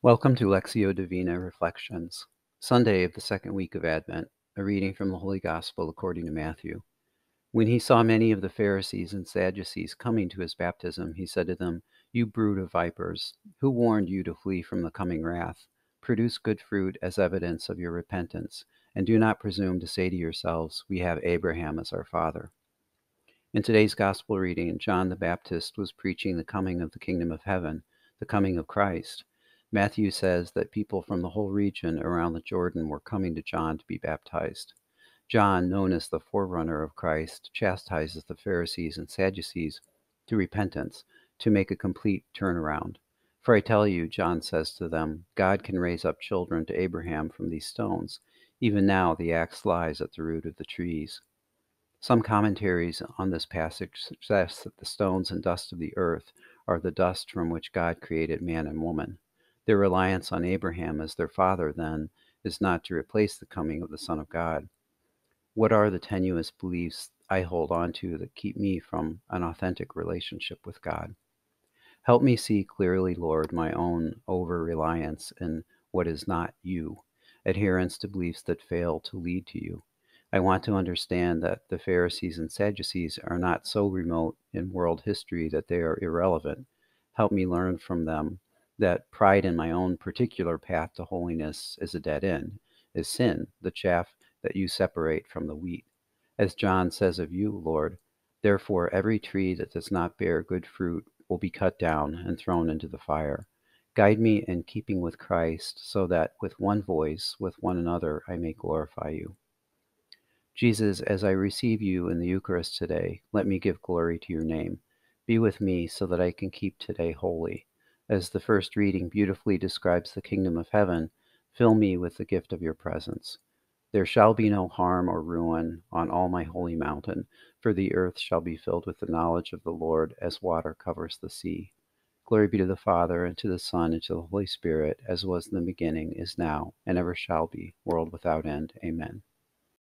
Welcome to Lectio Divina Reflections, Sunday of the second week of Advent, a reading from the Holy Gospel according to Matthew. When he saw many of the Pharisees and Sadducees coming to his baptism, he said to them, You brood of vipers, who warned you to flee from the coming wrath? Produce good fruit as evidence of your repentance, and do not presume to say to yourselves, We have Abraham as our father. In today's Gospel reading, John the Baptist was preaching the coming of the kingdom of heaven, the coming of Christ. Matthew says that people from the whole region around the Jordan were coming to John to be baptized. John, known as the forerunner of Christ, chastises the Pharisees and Sadducees to repentance, to make a complete turnaround. For I tell you, John says to them, God can raise up children to Abraham from these stones. Even now the axe lies at the root of the trees. Some commentaries on this passage suggest that the stones and dust of the earth are the dust from which God created man and woman. Their reliance on Abraham as their father, then, is not to replace the coming of the Son of God. What are the tenuous beliefs I hold on to that keep me from an authentic relationship with God? Help me see clearly, Lord, my own over reliance in what is not you, adherence to beliefs that fail to lead to you. I want to understand that the Pharisees and Sadducees are not so remote in world history that they are irrelevant. Help me learn from them that pride in my own particular path to holiness is a dead end, is sin, the chaff that you separate from the wheat. As John says of you, Lord, therefore every tree that does not bear good fruit will be cut down and thrown into the fire. Guide me in keeping with Christ, so that with one voice, with one another, I may glorify you. Jesus, as I receive you in the Eucharist today, let me give glory to your name. Be with me so that I can keep today holy as the first reading beautifully describes the kingdom of heaven, fill me with the gift of your presence. There shall be no harm or ruin on all my holy mountain, for the earth shall be filled with the knowledge of the Lord as water covers the sea. Glory be to the Father, and to the Son, and to the Holy Spirit, as was in the beginning, is now, and ever shall be, world without end. Amen.